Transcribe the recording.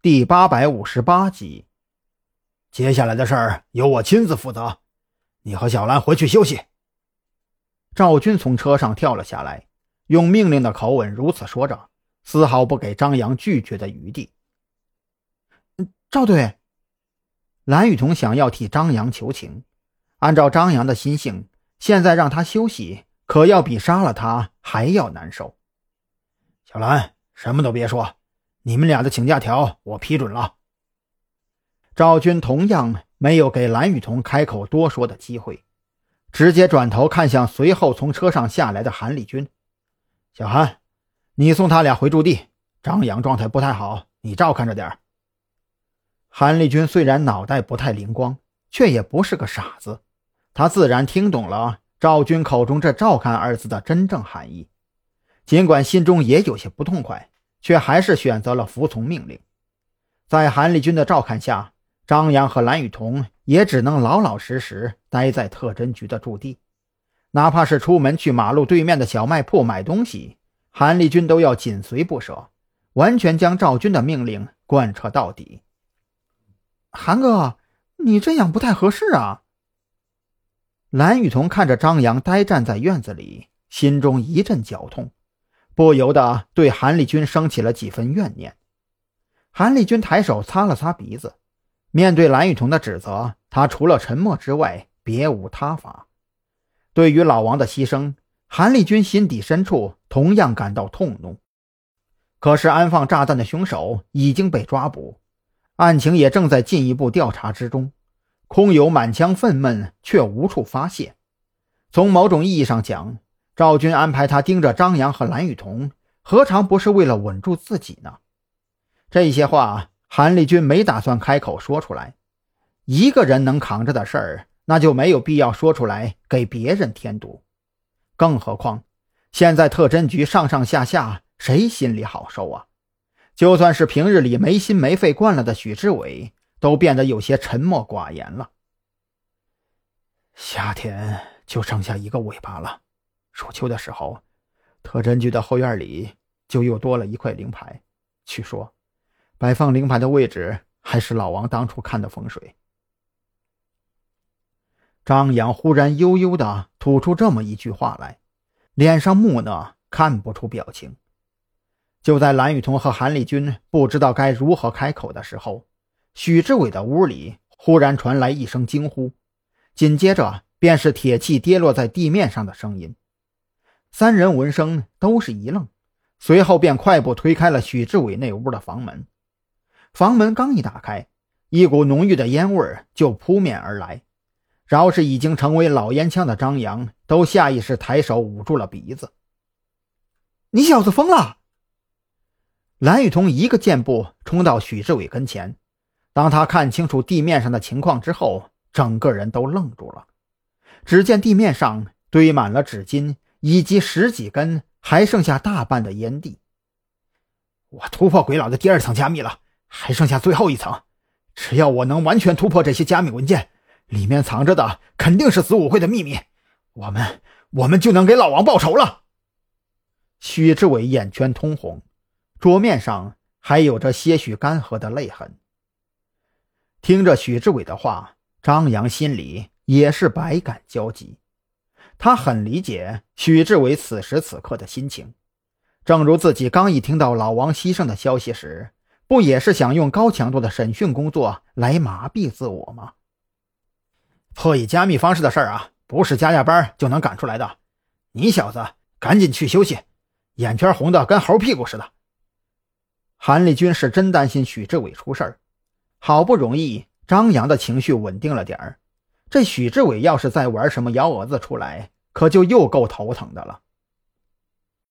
第八百五十八集。接下来的事儿由我亲自负责，你和小兰回去休息。赵军从车上跳了下来，用命令的口吻如此说着，丝毫不给张扬拒绝的余地。赵队，蓝雨桐想要替张扬求情，按照张扬的心性，现在让他休息，可要比杀了他还要难受。小兰，什么都别说，你们俩的请假条我批准了。赵军同样没有给蓝雨桐开口多说的机会，直接转头看向随后从车上下来的韩立军：“小韩，你送他俩回驻地。张扬状态不太好，你照看着点。”韩立军虽然脑袋不太灵光，却也不是个傻子，他自然听懂了赵军口中这“照看”二字的真正含义。尽管心中也有些不痛快，却还是选择了服从命令。在韩立军的照看下。张扬和蓝雨桐也只能老老实实待在特侦局的驻地，哪怕是出门去马路对面的小卖铺买东西，韩立军都要紧随不舍，完全将赵军的命令贯彻到底。韩哥，你这样不太合适啊！蓝雨桐看着张扬呆站在院子里，心中一阵绞痛，不由得对韩立军生起了几分怨念。韩立军抬手擦了擦鼻子。面对蓝雨桐的指责，他除了沉默之外别无他法。对于老王的牺牲，韩立军心底深处同样感到痛怒。可是安放炸弹的凶手已经被抓捕，案情也正在进一步调查之中，空有满腔愤懑却无处发泄。从某种意义上讲，赵军安排他盯着张扬和蓝雨桐，何尝不是为了稳住自己呢？这些话。韩立军没打算开口说出来，一个人能扛着的事儿，那就没有必要说出来给别人添堵。更何况，现在特侦局上上下下谁心里好受啊？就算是平日里没心没肺惯了的许志伟，都变得有些沉默寡言了。夏天就剩下一个尾巴了，入秋的时候，特侦局的后院里就又多了一块灵牌，据说。摆放灵牌的位置还是老王当初看的风水。张扬忽然悠悠的吐出这么一句话来，脸上木讷，看不出表情。就在蓝雨桐和韩立军不知道该如何开口的时候，许志伟的屋里忽然传来一声惊呼，紧接着便是铁器跌落在地面上的声音。三人闻声都是一愣，随后便快步推开了许志伟那屋的房门。房门刚一打开，一股浓郁的烟味就扑面而来，饶是已经成为老烟枪的张扬，都下意识抬手捂住了鼻子。你小子疯了！蓝雨桐一个箭步冲到许志伟跟前，当他看清楚地面上的情况之后，整个人都愣住了。只见地面上堆满了纸巾，以及十几根还剩下大半的烟蒂。我突破鬼佬的第二层加密了。还剩下最后一层，只要我能完全突破这些加密文件，里面藏着的肯定是子午会的秘密，我们我们就能给老王报仇了。许志伟眼圈通红，桌面上还有着些许干涸的泪痕。听着许志伟的话，张扬心里也是百感交集。他很理解许志伟此时此刻的心情，正如自己刚一听到老王牺牲的消息时。不也是想用高强度的审讯工作来麻痹自我吗？破译加密方式的事儿啊，不是加加班就能赶出来的。你小子赶紧去休息，眼圈红的跟猴屁股似的。韩立军是真担心许志伟出事儿，好不容易张扬的情绪稳定了点儿，这许志伟要是再玩什么幺蛾子出来，可就又够头疼的了。